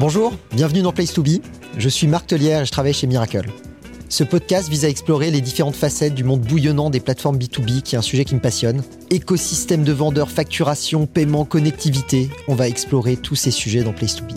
Bonjour, bienvenue dans Place to Be. Je suis Marc Tellière et je travaille chez Miracle. Ce podcast vise à explorer les différentes facettes du monde bouillonnant des plateformes B2B, qui est un sujet qui me passionne. Écosystème de vendeurs, facturation, paiement, connectivité. On va explorer tous ces sujets dans Place to Be.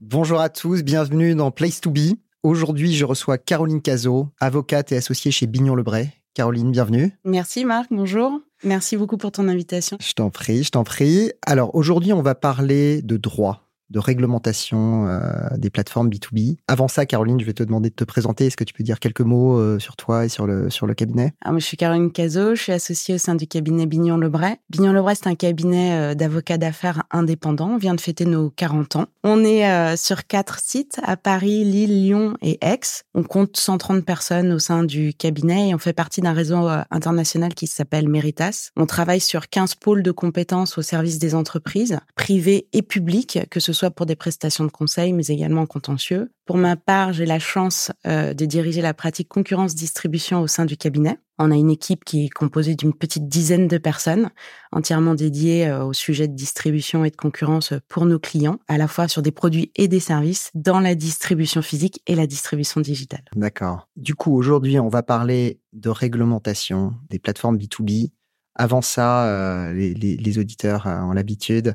Bonjour à tous, bienvenue dans Place to Be. Aujourd'hui, je reçois Caroline Cazot, avocate et associée chez Bignon Lebray. Caroline, bienvenue. Merci Marc, bonjour. Merci beaucoup pour ton invitation. Je t'en prie, je t'en prie. Alors aujourd'hui, on va parler de droit de réglementation euh, des plateformes B2B. Avant ça, Caroline, je vais te demander de te présenter. Est-ce que tu peux dire quelques mots euh, sur toi et sur le, sur le cabinet? Alors, Je suis Caroline Cazot, je suis associée au sein du cabinet Bignon-Lebray. Bignon-Lebray, c'est un cabinet euh, d'avocats d'affaires indépendants. On vient de fêter nos 40 ans. On est sur quatre sites à Paris, Lille, Lyon et Aix. On compte 130 personnes au sein du cabinet et on fait partie d'un réseau international qui s'appelle Meritas. On travaille sur 15 pôles de compétences au service des entreprises, privées et publiques, que ce soit soit pour des prestations de conseil, mais également contentieux. Pour ma part, j'ai la chance euh, de diriger la pratique concurrence-distribution au sein du cabinet. On a une équipe qui est composée d'une petite dizaine de personnes, entièrement dédiées euh, au sujet de distribution et de concurrence pour nos clients, à la fois sur des produits et des services, dans la distribution physique et la distribution digitale. D'accord. Du coup, aujourd'hui, on va parler de réglementation des plateformes B2B. Avant ça, euh, les, auditeurs ont l'habitude euh,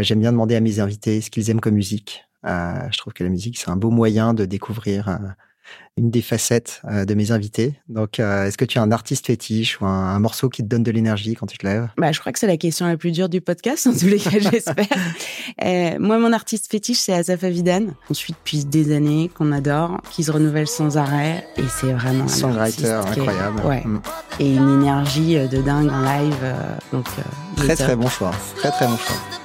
j'aime bien demander à mes invités ce qu'ils aiment comme musique. Euh, je trouve que la musique, c'est un beau moyen de découvrir euh, une des facettes de mes invités. Donc, est-ce que tu as un artiste fétiche ou un, morceau qui te donne de l'énergie quand tu te lèves? Bah, Je crois que c'est la question la plus dure du podcast, en tous les cas, j'espère. moi, mon artiste fétiche, c'est Asaf Avidan. On suit depuis des années, qu'on adore, qui se renouvelle sans arrêt. Et c'est vraiment un Songwriter incroyable. Ouais. Mm. Et une énergie de dingue en live. donc, très, très bon choix. Très, très bon choix.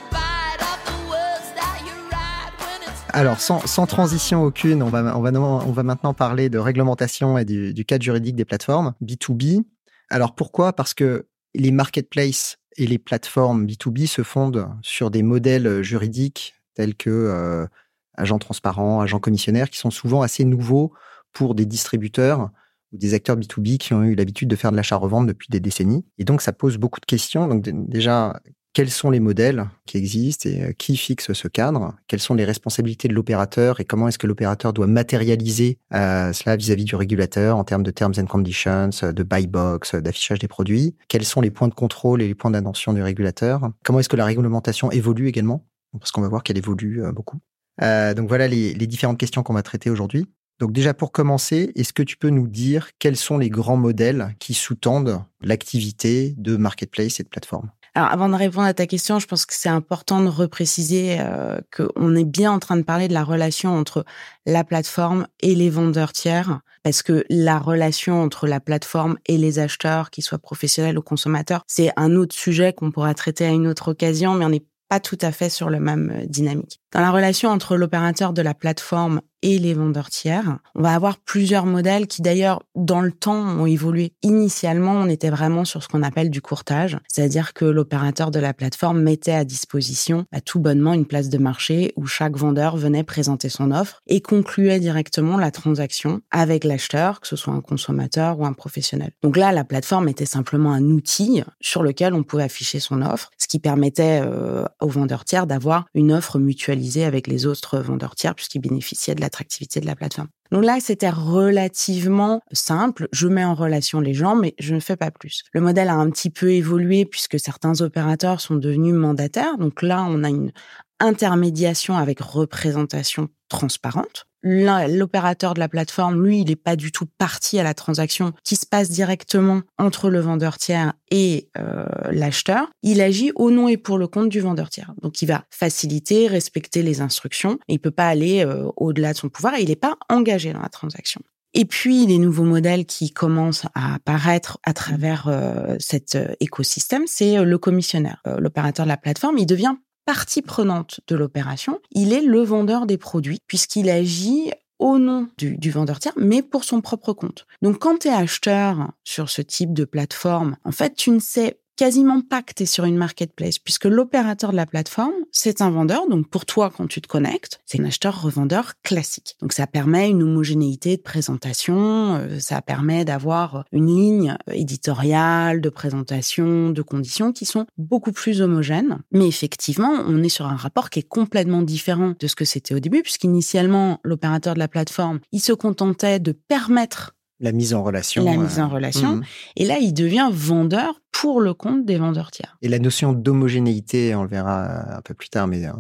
Alors, sans, transition aucune, on va, maintenant parler de réglementation et du, cadre juridique des plateformes B2B. Alors, pourquoi? Parce que les marketplaces et les plateformes B2B se fondent sur des modèles juridiques tels que euh, agents transparents, agents commissionnaires, qui sont souvent assez nouveaux pour des distributeurs ou des acteurs B2B qui ont eu l'habitude de faire de l'achat-revente depuis des décennies. Et donc, ça pose beaucoup de questions. Donc, déjà, quels sont les modèles qui existent et euh, qui fixe ce cadre, quelles sont les responsabilités de l'opérateur et comment est-ce que l'opérateur doit matérialiser euh, cela vis-à-vis du régulateur en termes de terms and conditions, de buy box, d'affichage des produits, quels sont les points de contrôle et les points d'attention du régulateur, comment est-ce que la réglementation évolue également, parce qu'on va voir qu'elle évolue euh, beaucoup. donc voilà les, les différentes questions qu'on va traiter aujourd'hui. Donc déjà pour commencer, est-ce que tu peux nous dire quels sont les grands modèles qui sous-tendent l'activité de marketplace et de plateforme? Alors, avant de répondre à ta question, je pense que c'est important de repréciser euh, qu'on est bien en train de parler de la relation entre la plateforme et les vendeurs tiers, parce que la relation entre la plateforme et les acheteurs, qu'ils soient professionnels ou consommateurs, c'est un autre sujet qu'on pourra traiter à une autre occasion, mais on n'est pas tout à fait sur le même euh, dynamique. Dans la relation entre l'opérateur de la plateforme et les vendeurs tiers, on va avoir plusieurs modèles qui d'ailleurs dans le temps ont évolué. Initialement, on était vraiment sur ce qu'on appelle du courtage, c'est-à-dire que l'opérateur de la plateforme mettait à disposition à tout bonnement une place de marché où chaque vendeur venait présenter son offre et concluait directement la transaction avec l'acheteur, que ce soit un consommateur ou un professionnel. Donc là, la plateforme était simplement un outil sur lequel on pouvait afficher son offre, ce qui permettait euh, aux vendeurs tiers d'avoir une offre mutuelle avec les autres vendeurs tiers puisqu'ils bénéficiaient de l'attractivité de la plateforme. Donc là, c'était relativement simple. Je mets en relation les gens, mais je ne fais pas plus. Le modèle a un petit peu évolué puisque certains opérateurs sont devenus mandataires. Donc là, on a une intermédiation avec représentation transparente l'opérateur de la plateforme, lui, il n'est pas du tout parti à la transaction qui se passe directement entre le vendeur tiers et euh, l'acheteur. Il agit au nom et pour le compte du vendeur tiers. Donc, il va faciliter, respecter les instructions. il peut pas aller euh, au-delà de son pouvoir et il n'est pas engagé dans la transaction. Et puis, les nouveaux modèles qui commencent à apparaître à travers euh, cet écosystème, c'est le commissionnaire. L'opérateur de la plateforme, il devient partie prenante de l'opération, il est le vendeur des produits puisqu'il agit au nom du, vendeur tiers, mais pour son propre compte. Donc quand tu es acheteur sur ce type de plateforme, en fait, tu ne sais quasiment pas que sur une marketplace, puisque l'opérateur de la plateforme, c'est un vendeur. Donc pour toi, quand tu te connectes, c'est un acheteur-revendeur classique. Donc ça permet une homogénéité de présentation, euh, ça permet d'avoir une ligne éditoriale de présentation, de conditions qui sont beaucoup plus homogènes. Mais effectivement, on est sur un rapport qui est complètement différent de ce que c'était au début, puisqu'initialement, l'opérateur de la plateforme, il se contentait de permettre la mise en relation. La mise en euh, relation. Mmh. Et là, il devient vendeur pour le compte des vendeurs tiers. Et la notion d'homogénéité, on le verra un peu plus tard, mais euh,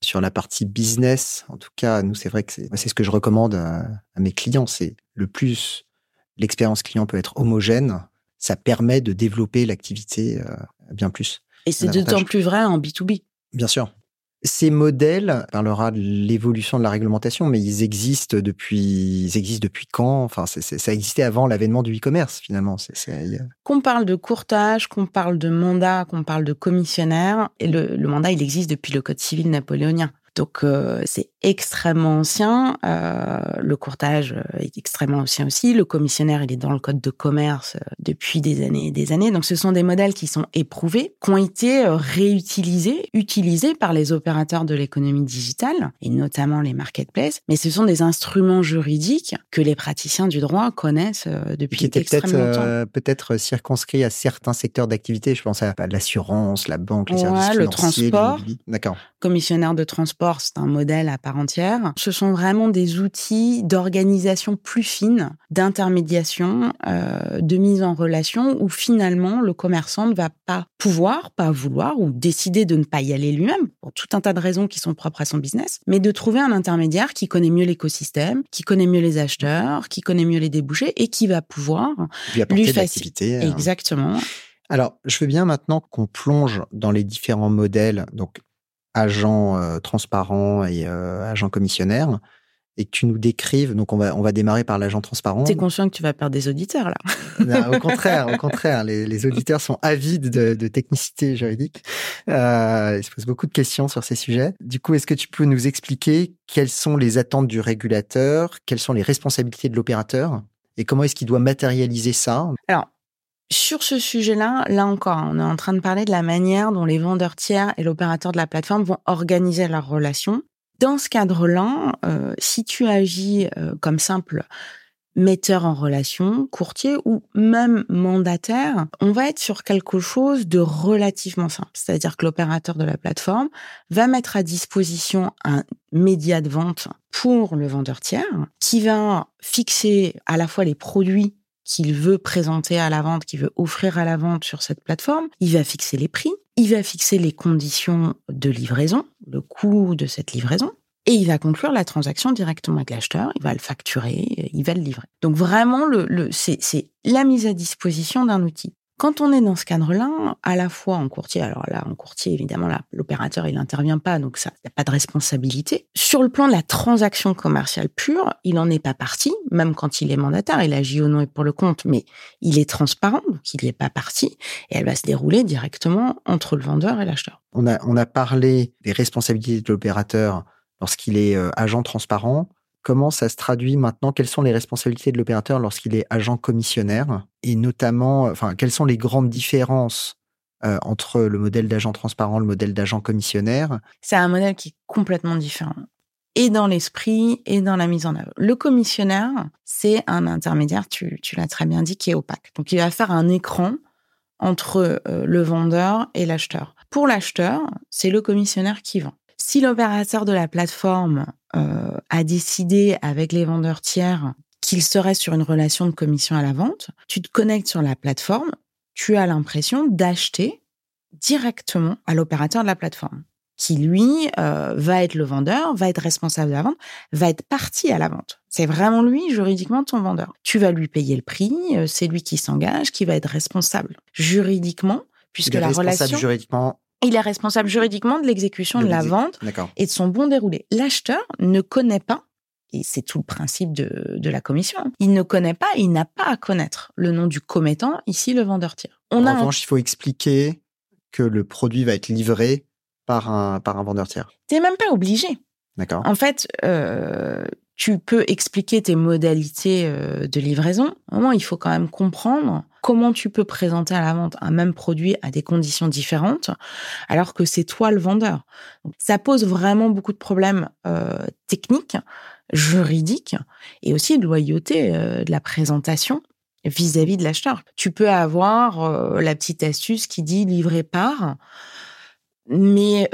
sur la partie business, en tout cas, nous, c'est vrai que c'est ce que je recommande à, mes clients. C'est le plus l'expérience client peut être homogène, ça permet de développer l'activité euh, bien plus. Et c'est d'autant plus vrai en B2B. Bien sûr. Ces modèles, parlera de l'évolution de la réglementation, mais ils existent depuis, ils existent depuis quand? Enfin, ça existait avant l'avènement du e-commerce finalement. Qu'on parle de courtage, qu'on parle de mandat, qu'on parle de commissionnaire, et le mandat, il existe depuis le Code civil napoléonien. Donc euh, c'est extrêmement ancien. Euh, le courtage euh, est extrêmement ancien aussi. Le commissionnaire, il est dans le code de commerce depuis des années et des années. Donc ce sont des modèles qui sont éprouvés, qui ont été réutilisés, utilisés par les opérateurs de l'économie digitale et notamment les marketplaces. Mais ce sont des instruments juridiques que les praticiens du droit connaissent depuis qui étaient peut-être peut-être circonscrits à certains secteurs d'activité. Je pense à l'assurance, la banque, les services le transport. D'accord. Commissionnaire de transport c'est un modèle à part entière. Ce sont vraiment des outils d'organisation plus fine, d'intermédiation, euh, de mise en relation, où finalement le commerçant ne va pas pouvoir, pas vouloir, ou décider de ne pas y aller lui-même, pour tout un tas de raisons qui sont propres à son business, mais de trouver un intermédiaire qui connaît mieux l'écosystème, qui connaît mieux les acheteurs, qui connaît mieux les débouchés, et qui va pouvoir lui, apporter lui faciliter. Hein. Exactement. Alors, je veux bien maintenant qu'on plonge dans les différents modèles. Donc, agent euh, transparent et euh, agent commissionnaire et que tu nous décrives. Donc, on va, on va démarrer par l'agent transparent. es conscient que tu vas perdre des auditeurs, là. non, au contraire, au contraire. Les, les auditeurs sont avides de, de technicité juridique. Euh, ils se posent beaucoup de questions sur ces sujets. Du coup, est-ce que tu peux nous expliquer quelles sont les attentes du régulateur, quelles sont les responsabilités de l'opérateur et comment est-ce qu'il doit matérialiser ça? Alors, sur ce sujet-là, là encore, on est en train de parler de la manière dont les vendeurs tiers et l'opérateur de la plateforme vont organiser leurs relations. Dans ce cadre-là, euh, si tu agis euh, comme simple metteur en relation, courtier ou même mandataire, on va être sur quelque chose de relativement simple. C'est-à-dire que l'opérateur de la plateforme va mettre à disposition un média de vente pour le vendeur tiers qui va fixer à la fois les produits qu'il veut présenter à la vente, qu'il veut offrir à la vente sur cette plateforme, il va fixer les prix, il va fixer les conditions de livraison, le coût de cette livraison, et il va conclure la transaction directement avec l'acheteur, il va le facturer, il va le livrer. Donc vraiment, c'est la mise à disposition d'un outil. Quand on est dans ce cadre-là, à la fois en courtier, alors là, en courtier, évidemment, l'opérateur, il n'intervient pas, donc ça, il n'y a pas de responsabilité. Sur le plan de la transaction commerciale pure, il n'en est pas parti, même quand il est mandataire, il agit au nom et pour le compte, mais il est transparent, donc il n'y est pas parti, et elle va se dérouler directement entre le vendeur et l'acheteur. On a, on a parlé des responsabilités de l'opérateur lorsqu'il est euh, agent transparent comment ça se traduit maintenant? Quelles sont les responsabilités de l'opérateur lorsqu'il est agent commissionnaire? Et notamment, enfin, quelles sont les grandes différences euh, entre le modèle d'agent transparent, le modèle d'agent commissionnaire? C'est un modèle qui est complètement différent. Et dans l'esprit et dans la mise en œuvre. Le commissionnaire, c'est un intermédiaire, tu, l'as très bien dit, qui est opaque. Donc il va faire un écran entre euh, le vendeur et l'acheteur. Pour l'acheteur, c'est le commissionnaire qui vend. Si l'opérateur de la plateforme euh, a décidé avec les vendeurs tiers qu'il serait sur une relation de commission à la vente, tu te connectes sur la plateforme, tu as l'impression d'acheter directement à l'opérateur de la plateforme, qui lui euh, va être le vendeur, va être responsable de la vente, va être parti à la vente. C'est vraiment lui juridiquement ton vendeur. Tu vas lui payer le prix, euh, c'est lui qui s'engage, qui va être responsable juridiquement, puisque la relation juridiquement il est responsable juridiquement de l'exécution de, la vente et de son bon déroulé. L'acheteur ne connaît pas, et c'est tout le principe de, la commission, il ne connaît pas, il n'a pas à connaître le nom du commettant, ici le vendeur tiers. On en revanche, il faut expliquer que le produit va être livré par un, par un vendeur tiers. Tu n'es même pas obligé. D'accord. En fait, euh, tu peux expliquer tes modalités euh, de livraison. Au moment, il faut quand même comprendre Comment tu peux présenter à la vente un même produit à des conditions différentes alors que c'est toi le vendeur Ça pose vraiment beaucoup de problèmes euh, techniques, juridiques et aussi de loyauté euh, de la présentation vis-à-vis de l'acheteur. Tu peux avoir euh, la petite astuce qui dit livrer par, mais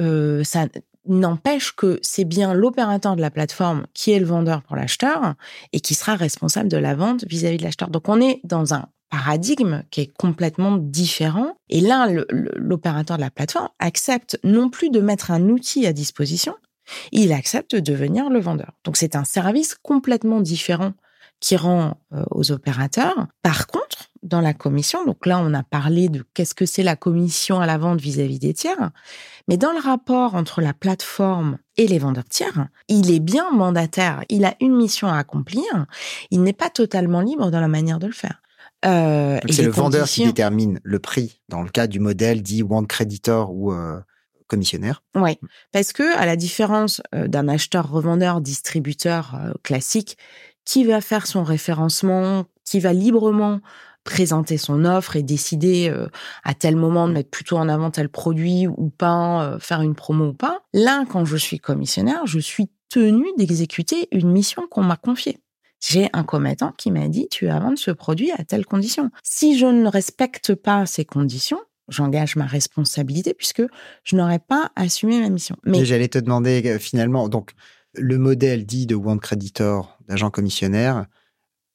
ça n'empêche que c'est bien l'opérateur de la plateforme qui est le vendeur pour l'acheteur et qui sera responsable de la vente vis-à-vis de l'acheteur. Donc on est dans un paradigme qui est complètement différent. Et là, l'opérateur de la plateforme accepte non plus de mettre un outil à disposition, il accepte de devenir le vendeur. Donc c'est un service complètement différent qui rend euh, aux opérateurs. Par contre, dans la commission, donc là on a parlé de qu'est-ce que c'est la commission à la vente vis-à-vis des tiers, mais dans le rapport entre la plateforme et les vendeurs tiers, il est bien mandataire, il a une mission à accomplir, il n'est pas totalement libre dans la manière de le faire. Euh, c'est le vendeur qui détermine le prix dans le cas du modèle dit one creditor ou euh, commissionnaire. Oui, parce que à la différence d'un acheteur-revendeur distributeur classique qui va faire son référencement, qui va librement présenter son offre et décider euh, à tel moment de mettre plutôt en avant tel produit ou pas, euh, faire une promo ou pas. Là, quand je suis commissionnaire, je suis tenu d'exécuter une mission qu'on m'a confiée. J'ai un commettant qui m'a dit tu vas vendre ce produit à telle condition. Si je ne respecte pas ces conditions, j'engage ma responsabilité puisque je n'aurais pas assumé ma mission. Mais j'allais te demander euh, finalement donc le modèle dit de One Creditor d'agent commissionnaire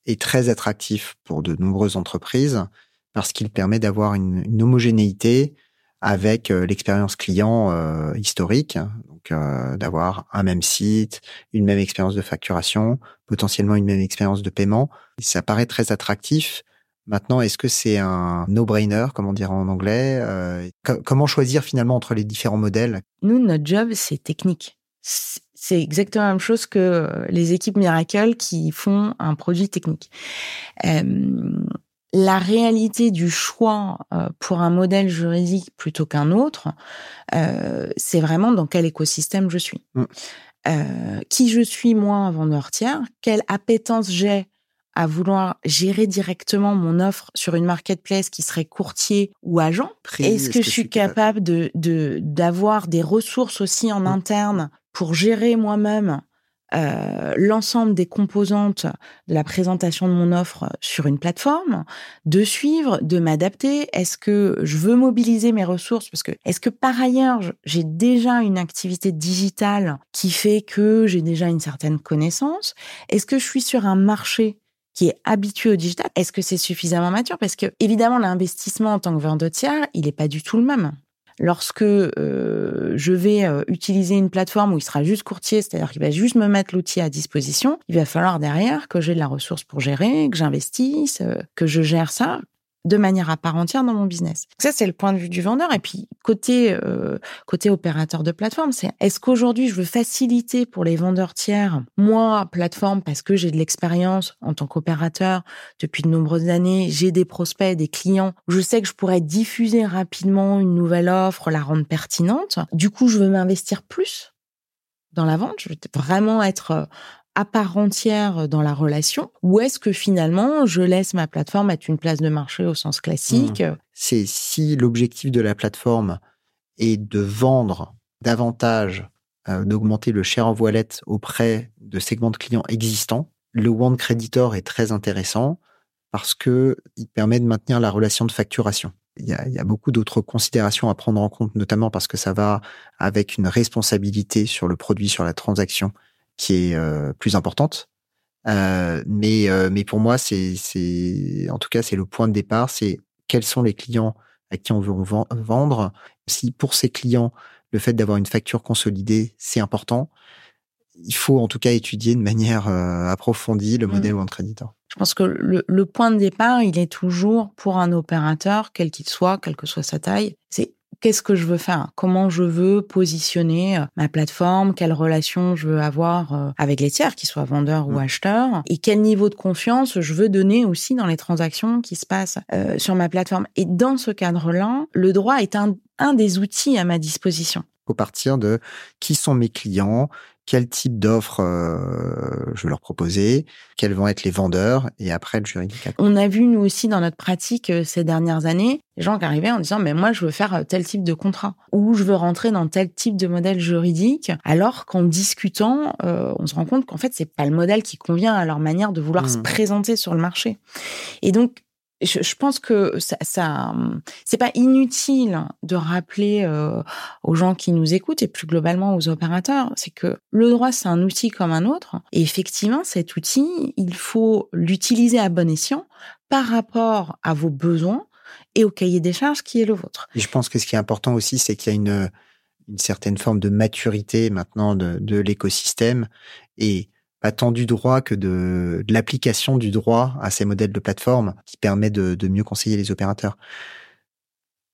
est très attractif pour de nombreuses entreprises parce qu'il permet d'avoir une, homogénéité avec euh, l'expérience client euh, historique, donc euh, d'avoir un même site, une même expérience de facturation, potentiellement une même expérience de paiement. ça paraît très attractif. Maintenant, est-ce que c'est un no-brainer, comme on dirait en anglais Comment choisir finalement entre les différents modèles? Nous, notre job, c'est technique c'est exactement la même chose que euh, les équipes Miracle qui font un produit technique. Euh, la réalité du choix euh, pour un modèle juridique plutôt qu'un autre, c'est vraiment dans quel écosystème je suis. Mm. qui je suis moi, un vendeur tiers, quelle appétence j'ai à vouloir gérer directement mon offre sur une marketplace qui serait courtier ou agent? Est-ce que, je suis capable? de d'avoir des ressources aussi en mm. interne pour gérer moi-même euh, l'ensemble des composantes de la présentation de mon offre sur une plateforme, de suivre, de m'adapter. Est-ce que je veux mobiliser mes ressources? Parce que est-ce que par ailleurs j'ai déjà une activité digitale qui fait que j'ai déjà une certaine connaissance? Est-ce que je suis sur un marché qui est habitué au digital? Est-ce que c'est suffisamment mature? Parce que évidemment l'investissement en tant que vendeur tiers, il n'est pas du tout le même. Lorsque euh, je vais euh, utiliser une plateforme où il sera juste courtier, c'est-à-dire qu'il va juste me mettre l'outil à disposition, il va falloir derrière que j'ai de la ressource pour gérer, que j'investisse, euh, que je gère ça de manière à part entière dans mon business. Ça, c'est le point de vue du vendeur. Et puis, côté, euh, côté opérateur de plateforme, c'est est-ce qu'aujourd'hui, je veux faciliter pour les vendeurs tiers, moi, plateforme, parce que j'ai de l'expérience en tant qu'opérateur depuis de nombreuses années, j'ai des prospects, des clients, je sais que je pourrais diffuser rapidement une nouvelle offre, la rendre pertinente. Du coup, je veux m'investir plus dans la vente. Je veux vraiment être à part entière dans la relation ou est-ce que finalement je laisse ma plateforme être une place de marché au sens classique? Mmh. C'est si l'objectif de la plateforme est de vendre davantage, euh, d'augmenter le share of wallet auprès de segments de clients existants, le One Creditor est très intéressant parce que il permet de maintenir la relation de facturation. Il y a beaucoup d'autres considérations à prendre en compte, notamment parce que ça va avec une responsabilité sur le produit, sur la transaction qui est euh, plus importante. Euh, mais euh, mais pour moi, c'est c'est en tout cas c'est le point de départ. C'est quels sont les clients à qui on veut vendre. Si pour ces clients le fait d'avoir une facture consolidée c'est important, il faut en tout cas étudier de manière approfondie le mmh. modèle One Creditor. Je pense que le, le, point de départ, il est toujours pour un opérateur, quel qu'il soit, quelle que soit sa taille, c'est qu'est-ce que je veux faire, comment je veux positionner euh, ma plateforme, quelle relation je veux avoir euh, avec les tiers, qu'ils soient vendeurs ou mmh. acheteurs, et quel niveau de confiance je veux donner aussi dans les transactions qui se passent euh, sur ma plateforme? Et dans ce cadre-là, le droit est un, un des outils à ma disposition faut partir de qui sont mes clients, quel type d'offres euh, je vais leur proposer, quels vont être les vendeurs et après le juridique. On a vu nous aussi dans notre pratique euh, ces dernières années, les gens qui arrivaient en disant mais moi je veux faire euh, tel type de contrat ou je veux rentrer dans tel type de modèle juridique alors qu'en discutant on se rend compte qu'en fait c'est pas le modèle qui convient à leur manière de vouloir se mmh. présenter sur le marché. Et donc je, pense que ça, ça c'est pas inutile de rappeler euh, aux gens qui nous écoutent et plus globalement aux opérateurs, c'est que le droit c'est un outil comme un autre et effectivement cet outil il faut l'utiliser à bon escient par rapport à vos besoins et au cahier des charges qui est le vôtre. Je pense que ce qui est important aussi c'est qu'il y a une une certaine forme de maturité maintenant de, de l'écosystème et tant du droit que de, l'application du droit à ces modèles de plateforme qui permet de, mieux conseiller les opérateurs.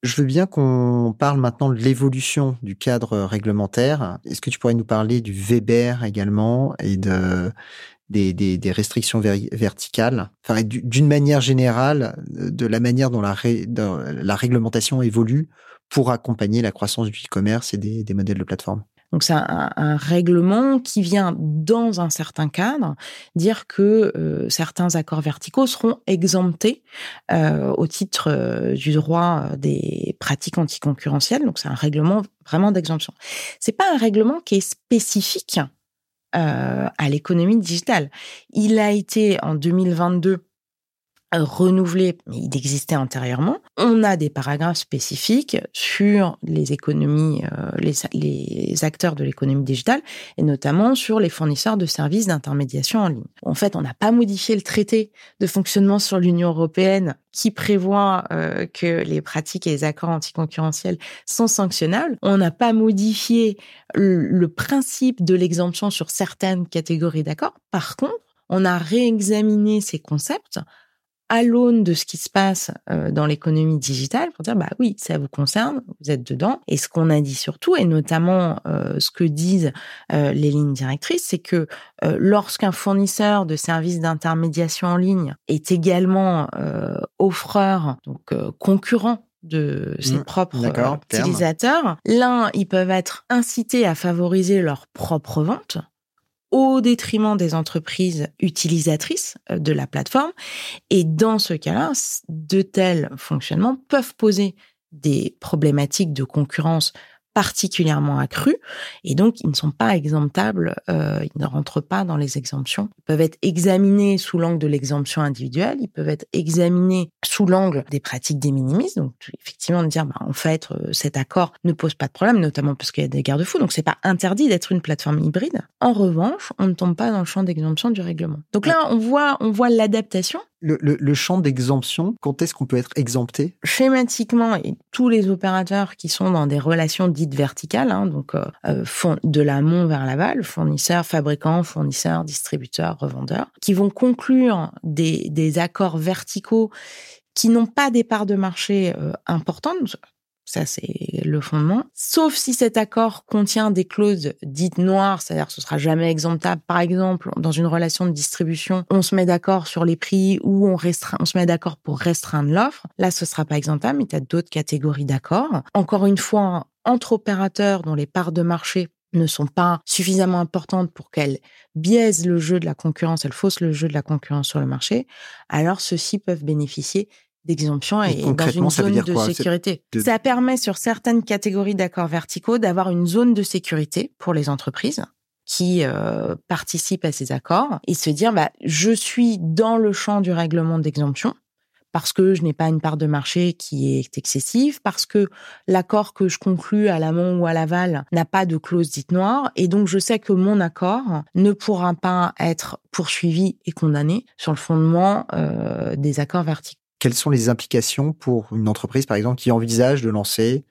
Je veux bien qu'on parle maintenant de l'évolution du cadre réglementaire. Est-ce que tu pourrais nous parler du Weber également et de, des, restrictions verticales, enfin, d'une manière générale, de la manière dont la, réglementation évolue pour accompagner la croissance du e-commerce et des modèles de plateforme donc c'est un, règlement qui vient dans un certain cadre dire que euh, certains accords verticaux seront exemptés euh, au titre euh, du droit des pratiques anticoncurrentielles. Donc c'est un règlement vraiment d'exemption. C'est pas un règlement qui est spécifique à l'économie digitale. Il a été en 2022 renouvelé, mais il existait antérieurement. On a des paragraphes spécifiques sur les économies, euh, les, les, acteurs de l'économie digitale, et notamment sur les fournisseurs de services d'intermédiation en ligne. En fait, on n'a pas modifié le traité de fonctionnement sur l'Union européenne qui prévoit euh, que les pratiques et les accords anticoncurrentiels sont sanctionnables. On n'a pas modifié le principe de l'exemption sur certaines catégories d'accords. Par contre, on a réexaminé ces concepts à l'aune de ce qui se passe euh, dans l'économie digitale pour dire bah oui ça vous concerne vous êtes dedans et ce qu'on a dit surtout et notamment euh, ce que disent euh, les lignes directrices c'est que lorsqu'un fournisseur de services d'intermédiation en ligne est également offreur donc concurrent de ses mmh, propres utilisateurs. L'un, ils peuvent être incités à favoriser leur propre vente au détriment des entreprises utilisatrices euh, de la plateforme. Et dans ce cas-là, de tels fonctionnements peuvent poser des problématiques de concurrence particulièrement accrus et donc ils ne sont pas exemptables, euh, ils ne rentrent pas dans les exemptions. Ils peuvent être examinés sous l'angle de l'exemption individuelle, ils peuvent être examinés sous l'angle des pratiques des minimis, donc effectivement de dire bah, en fait euh, cet accord ne pose pas de problème, notamment parce qu'il y a des garde-fous, donc c'est pas interdit d'être une plateforme hybride. En revanche, on ne tombe pas dans le champ d'exemption du règlement. Donc là, on voit, on voit l'adaptation le, champ d'exemption, quand est-ce qu'on peut être exempté? Schématiquement, tous les opérateurs qui sont dans des relations dites verticales, hein, donc euh, euh de l'amont vers l'aval, fournisseurs, fabricants, fournisseurs, distributeurs, revendeurs, qui vont conclure des, des accords verticaux qui n'ont pas des parts de marché euh, importantes, ça, c'est le fondement. Sauf si cet accord contient des clauses dites noires, c'est-à-dire que ce sera jamais exemptable. Par exemple, dans une relation de distribution, on se met d'accord sur les prix ou on on se met d'accord pour restreindre l'offre. Là, ce sera pas exemptable, mais il y a d'autres catégories d'accords. Encore une fois, entre opérateurs dont les parts de marché ne sont pas suffisamment importantes pour qu'elles biaisent le jeu de la concurrence, elles faussent le jeu de la concurrence sur le marché, alors ceux-ci peuvent bénéficier d'exemption et, dans une zone de sécurité. Ça permet sur certaines catégories d'accords verticaux d'avoir une zone de sécurité pour les entreprises qui euh, participent à ces accords et se dire bah je suis dans le champ du règlement d'exemption parce que je n'ai pas une part de marché qui est excessive, parce que l'accord que je conclus à l'amont ou à l'aval n'a pas de clause dite noire, et donc je sais que mon accord ne pourra pas être poursuivi et condamné sur le fondement euh, des accords verticaux quelles sont les implications pour une entreprise, par exemple, qui envisage de lancer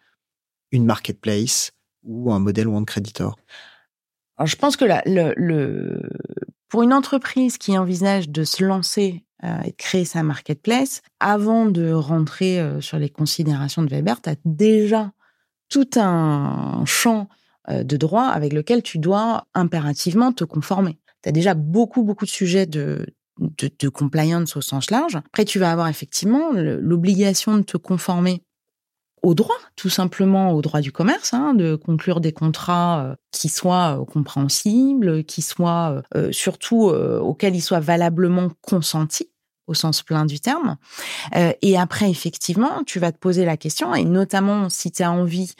une marketplace ou un modèle one creditor? Alors, Je pense que le, pour une entreprise qui envisage de se lancer euh, et de créer sa marketplace, avant de rentrer euh, sur les considérations de Weber, tu as déjà tout un champ euh, de droit avec lequel tu dois impérativement te conformer. Tu as déjà beaucoup, beaucoup de sujets de, de, compliance au sens large. Après, tu vas avoir effectivement l'obligation de te conformer au droit, tout simplement au droit du commerce, hein, de conclure des contrats euh, qui soient euh, compréhensibles, qui soient euh, surtout auxquels ils soient valablement consentis au sens plein du terme. et après, effectivement, tu vas te poser la question, et notamment si tu as envie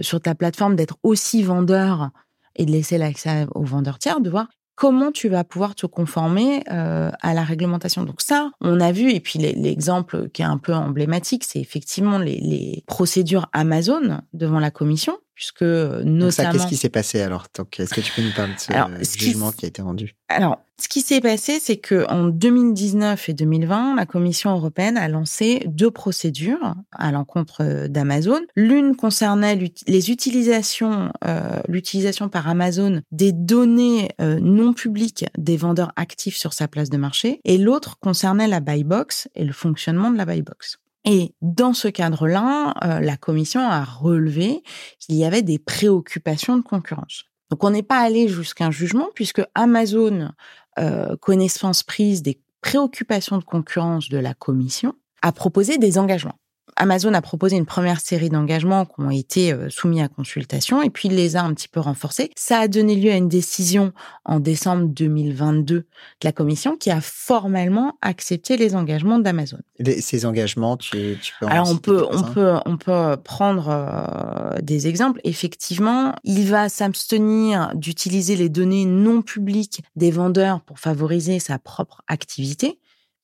sur ta plateforme d'être aussi vendeur et de laisser l'accès aux vendeurs tiers, de voir comment tu vas pouvoir te conformer euh, à la réglementation. Donc ça, on a vu, et puis l'exemple qui est un peu emblématique, c'est effectivement les, les, procédures Amazon devant la commission, puisque notamment... ça, qu'est-ce qui s'est passé alors Est-ce que tu peux nous parler de ce jugement qui... a été rendu? Alors, ce qui s'est passé, c'est que en 2019 et 2020, la Commission européenne a lancé deux procédures à l'encontre d'Amazon. L'une concernait les utilisations, euh, l'utilisation par Amazon des données euh, non publiques des vendeurs actifs sur sa place de marché, et l'autre concernait la buy box et le fonctionnement de la buy box. Et dans ce cadre-là, euh, la commission a relevé qu'il y avait des préoccupations de concurrence. Donc on n'est pas allé jusqu'à un jugement puisque Amazon, euh, connaissance prise des préoccupations de concurrence de la commission, a proposé des engagements. Amazon a proposé une première série d'engagements qui ont été euh, soumis à consultation et puis il les a un petit peu renforcés. Ça a donné lieu à une décision en décembre 2022 de la commission qui a formellement accepté les engagements d'Amazon. Ces engagements, tu, peux Alors on peut on peut on peut prendre euh, des exemples. Effectivement, il va s'abstenir d'utiliser les données non publiques des vendeurs pour favoriser sa propre activité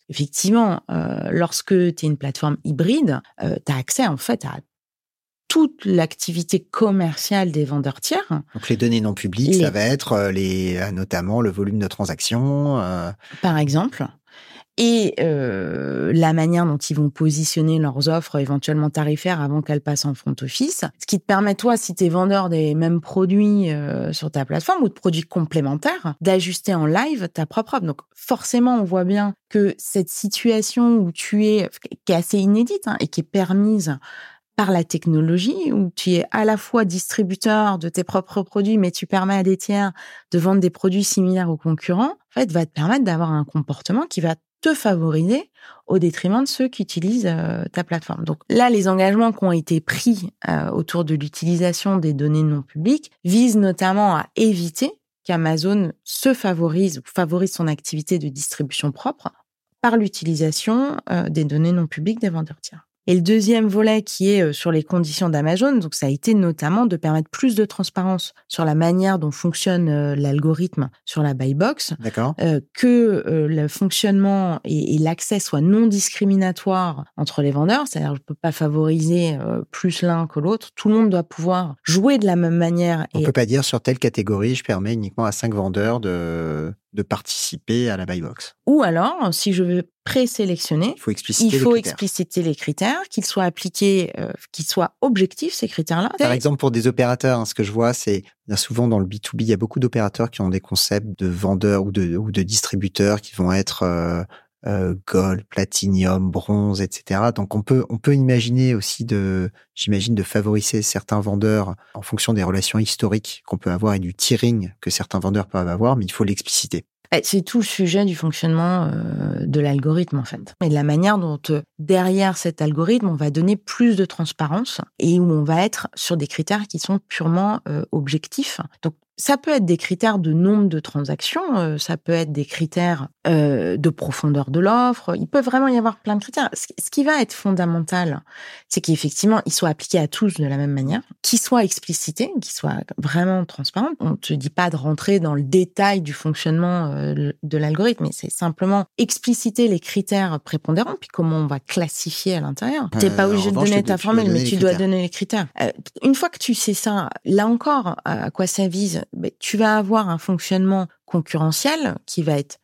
effectivement, euh, lorsque tu es une plateforme hybride, euh, tu as accès en fait à toute l'activité commerciale des vendeurs tiers. Donc les données non publiques, ça va être euh, les, notamment le volume de transactions. Par exemple et euh, la manière dont ils vont positionner leurs offres éventuellement tarifaires avant qu'elles passent en front office. Ce qui te permet, toi, si tu es vendeur des mêmes produits euh, sur ta plateforme ou de produits complémentaires, d'ajuster en live ta propre offre. Donc forcément, on voit bien que cette situation où tu es, qui est assez inédite hein, et qui est permise par la technologie, où tu es à la fois distributeur de tes propres produits, mais tu permets à des tiers de vendre des produits similaires aux concurrents, en fait, va te permettre d'avoir un comportement qui va te favoriser au détriment de ceux qui utilisent euh, ta plateforme. Donc là, les engagements qui ont été pris euh, autour de l'utilisation des données non publiques visent notamment à éviter qu'Amazon se favorise ou favorise son activité de distribution propre par l'utilisation euh, des données non publiques des vendeurs tiers. Et le deuxième volet qui est euh, sur les conditions d'Amazon, donc ça a été notamment de permettre plus de transparence sur la manière dont fonctionne euh, l'algorithme sur la buy box, euh, que le fonctionnement et, l'accès soient non discriminatoires entre les vendeurs, c'est-à-dire je peux pas favoriser plus l'un que l'autre, tout le monde doit pouvoir jouer de la même manière. On et... peut pas dire sur telle catégorie, je permets uniquement à cinq vendeurs de de participer à la buy box. Ou alors, si je veux présélectionner, il faut expliciter, il faut les, expliciter les critères, qu'ils soient appliqués, euh, qu'ils soient objectifs, ces critères-là. Par exemple, pour des opérateurs, hein, ce que je vois, c'est souvent dans le B2B, il y a beaucoup d'opérateurs qui ont des concepts de vendeurs ou de, ou de distributeurs qui vont être euh, euh, gold, platinium, bronze, etc. Donc on peut on peut imaginer aussi de j'imagine de favoriser certains vendeurs en fonction des relations historiques qu'on peut avoir et du tiering que certains vendeurs peuvent avoir, mais il faut l'expliciter. Eh, c'est tout le sujet du fonctionnement euh, de l'algorithme en fait, et de la manière dont euh, derrière cet algorithme on va donner plus de transparence et où on va être sur des critères qui sont purement objectifs. Donc ça peut être des critères de nombre de transactions, euh, ça peut être des critères euh, de profondeur de l'offre. Il peut vraiment y avoir plein de critères. Ce qui va être fondamental, c'est qu'effectivement, ils soient appliqués à tous de la même manière, qu'ils soient explicités, qu'ils soient vraiment transparents. On ne te dit pas de rentrer dans le détail du fonctionnement euh, de l'algorithme, mais c'est simplement expliciter les critères prépondérants, puis comment on va classifier à l'intérieur. Tu n'es pas obligé de donner ta formule, mais tu dois donner les critères. une fois que tu sais ça, là encore, à quoi ça vise tu vas avoir un fonctionnement concurrentiel qui va être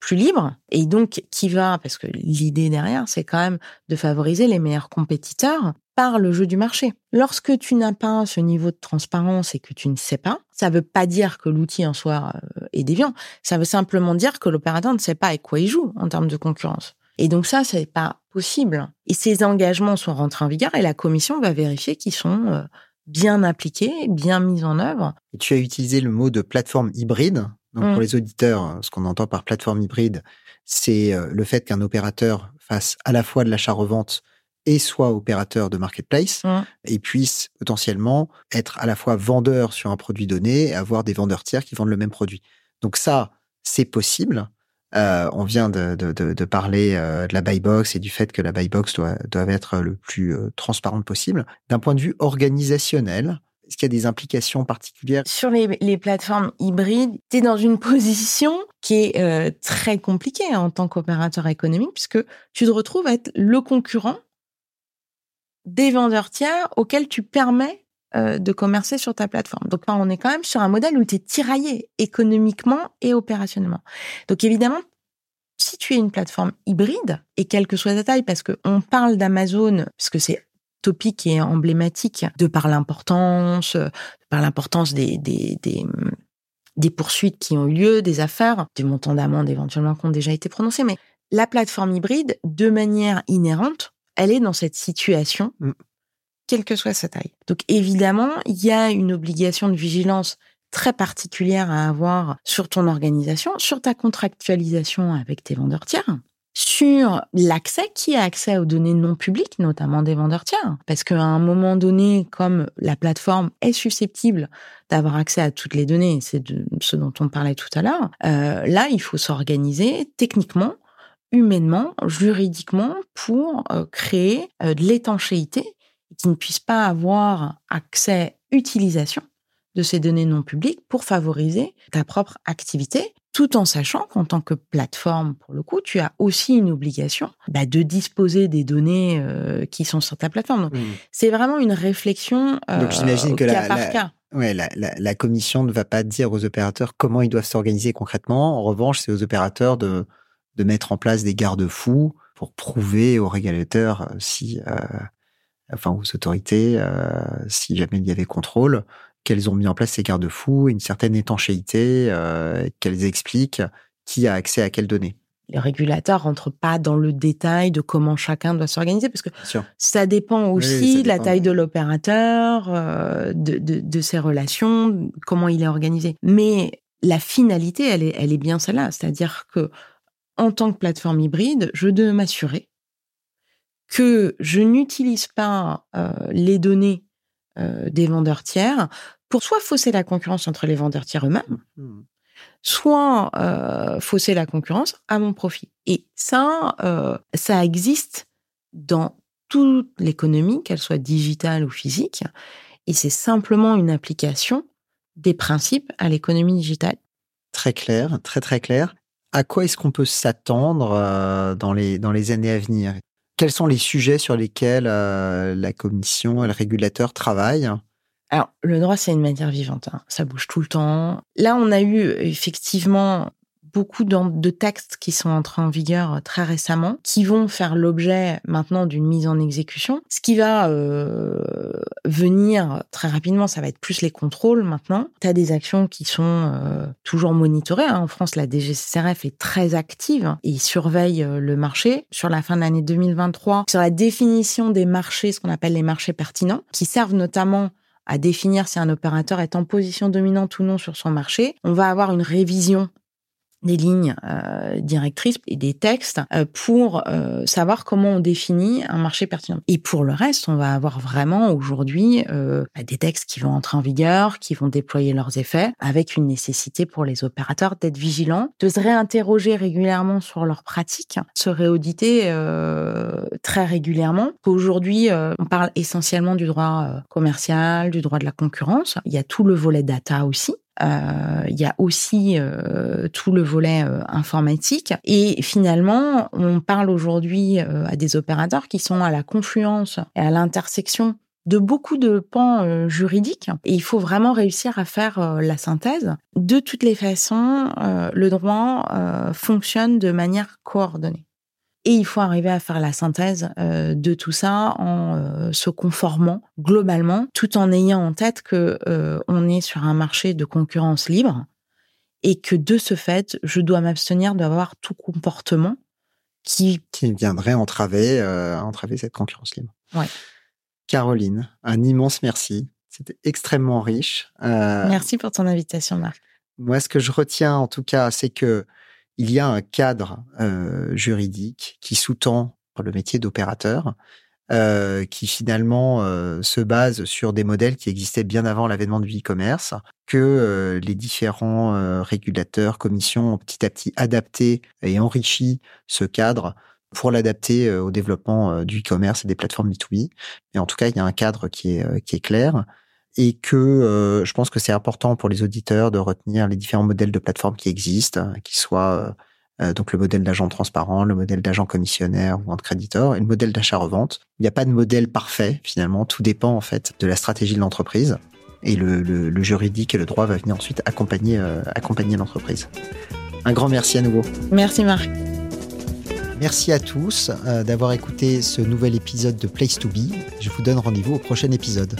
plus libre et donc qui va, parce que l'idée derrière, c'est quand même de favoriser les meilleurs compétiteurs par le jeu du marché. Lorsque tu n'as pas ce niveau de transparence et que tu ne sais pas, ça ne veut pas dire que l'outil en soi euh, est déviant. Ça veut simplement dire que l'opérateur ne sait pas avec quoi il joue en termes de concurrence. Et donc ça, c'est pas possible. Et ces engagements sont rentrés en vigueur et la commission va vérifier qu'ils sont euh, bien appliquée, bien mise en œuvre. Et tu as utilisé le mot de plateforme hybride. Donc pour mmh. les auditeurs, ce qu'on entend par plateforme hybride, c'est euh, le fait qu'un opérateur fasse à la fois de l'achat-revente et soit opérateur de marketplace Mmh. et puisse potentiellement être à la fois vendeur sur un produit donné et avoir des vendeurs tiers qui vendent le même produit. Donc ça, c'est possible. Euh, on vient de, parler euh, de la buy box et du fait que la buy box doit, être le plus euh, transparente possible. D'un point de vue organisationnel, est-ce qu'il y a des implications particulières? Sur les, les plateformes hybrides, tu es dans une position qui est très compliquée en tant qu'opérateur économique, puisque tu te retrouves à être le concurrent des vendeurs tiers auxquels tu permets euh, de commercer sur ta plateforme. Donc, on est quand même sur un modèle où tu es tiraillé économiquement et opérationnellement. Donc, évidemment, si tu es une plateforme hybride, et quelle que soit ta taille, parce qu'on parle d'Amazon, parce que c'est topique et emblématique de par l'importance, de par l'importance des, des, poursuites qui ont eu lieu, des affaires, des montants d'amende éventuellement qui ont déjà été prononcés. Mais la plateforme hybride, de manière inhérente, elle est dans cette situation, Mm. Quelle que soit sa taille. Donc évidemment, il y a une obligation de vigilance très particulière à avoir sur ton organisation, sur ta contractualisation avec tes vendeurs tiers, sur l'accès, qui a accès aux données non publiques, notamment des vendeurs tiers. Parce qu'à un moment donné, comme la plateforme est susceptible d'avoir accès à toutes les données, c'est ce dont on parlait tout à l'heure, euh, là, il faut s'organiser techniquement, humainement, juridiquement, pour euh, créer euh, de l'étanchéité qui ne puisse pas avoir accès, utilisation de ces données non publiques pour favoriser ta propre activité, tout en sachant qu'en tant que plateforme, pour le coup, tu as aussi une obligation bah, de disposer des données euh, qui sont sur ta plateforme. Donc, c'est vraiment une réflexion euh, Donc, j'imagine au que cas la- par la- cas. Ouais, la, la, la commission ne va pas dire aux opérateurs comment ils doivent s'organiser concrètement. En revanche, c'est aux opérateurs de, de mettre en place des garde-fous pour prouver aux régulateurs euh, si, euh, enfin aux autorités, euh, si jamais il y avait contrôle, qu'elles ont mis en place ces garde-fous, une certaine étanchéité, euh, qu'elles expliquent qui a accès à quelles données. Les régulateurs rentrent pas dans le détail de comment chacun doit s'organiser parce que. Ça dépend Oui, aussi de la taille de l'opérateur, euh, de, de, de ses relations, comment il est organisé. Mais la finalité, elle est, elle est bien celle-là. C'est-à-dire que, en tant que plateforme hybride, je dois m'assurer que je n'utilise pas euh, les données euh, des vendeurs tiers pour soit fausser la concurrence entre les vendeurs tiers eux-mêmes, Hmm. soit euh, fausser la concurrence à mon profit. Et ça, ça existe dans toute l'économie, qu'elle soit digitale ou physique, et c'est simplement une application des principes à l'économie digitale. Très clair, très très clair. À quoi est-ce qu'on peut s'attendre dans les dans les années à venir? Quels sont les sujets sur lesquels euh, la commission et le régulateur travaillent? Alors, le droit, c'est une matière vivante, hein. ça bouge tout le temps. Là, on a eu effectivement beaucoup de textes qui sont entrés en vigueur très récemment, qui vont faire l'objet maintenant d'une mise en exécution. Ce qui va euh, venir très rapidement, ça va être plus les contrôles maintenant. Tu as des actions qui sont euh, toujours monitorées. hein. En France, la DGCCRF est très active et surveille euh, le marché. Sur la fin de l'année 2023, sur la définition des marchés, ce qu'on appelle les marchés pertinents, qui servent notamment à définir si un opérateur est en position dominante ou non sur son marché. On va avoir une révision des lignes euh, directrices et des textes euh, pour euh, savoir comment on définit un marché pertinent. Et pour le reste, on va avoir vraiment aujourd'hui euh, bah, des textes qui vont entrer en vigueur, qui vont déployer leurs effets, avec une nécessité pour les opérateurs d'être vigilants, de se réinterroger régulièrement sur leurs pratiques, se réauditer euh, très régulièrement. Aujourd'hui, euh, on parle essentiellement du droit commercial, du droit de la concurrence. Il y a tout le volet data aussi. Euh, il y a aussi euh, tout le volet euh, informatique. Et finalement, on parle aujourd'hui à des opérateurs qui sont à la confluence et à l'intersection de beaucoup de pans juridiques. Et il faut vraiment réussir à faire la synthèse. De toutes les façons, le droit fonctionne de manière coordonnée. Et il faut arriver à faire la synthèse euh, de tout ça en euh, se conformant globalement, tout en ayant en tête que euh, on est sur un marché de concurrence libre et que de ce fait, je dois m'abstenir d'avoir tout comportement qui qui viendrait entraver entraver cette concurrence libre. Ouais. Caroline, un immense merci. C'était extrêmement riche. Merci pour ton invitation, Marc. Moi, ce que je retiens en tout cas, c'est que il y a un cadre euh, juridique qui sous-tend le métier d'opérateur. euh, qui finalement euh, se base sur des modèles qui existaient bien avant l'avènement du e-commerce, que euh, les différents régulateurs, commissions ont petit à petit adapté et enrichi ce cadre pour l'adapter au développement du e-commerce et des plateformes B2B. Et en tout cas, il y a un cadre qui est, qui est clair et que je pense que c'est important pour les auditeurs de retenir les différents modèles de plateformes qui existent, qui soient euh, donc le modèle d'agent transparent, le modèle d'agent commissionnaire ou de créditeur, et le modèle d'achat-revente. Il n'y a pas de modèle parfait finalement, tout dépend en fait de la stratégie de l'entreprise et le, juridique et le droit va venir ensuite accompagner, euh, accompagner l'entreprise. Un grand merci à nouveau. Merci Marc. Merci à tous euh, d'avoir écouté ce nouvel épisode de Place to Be. Je vous donne rendez-vous au prochain épisode.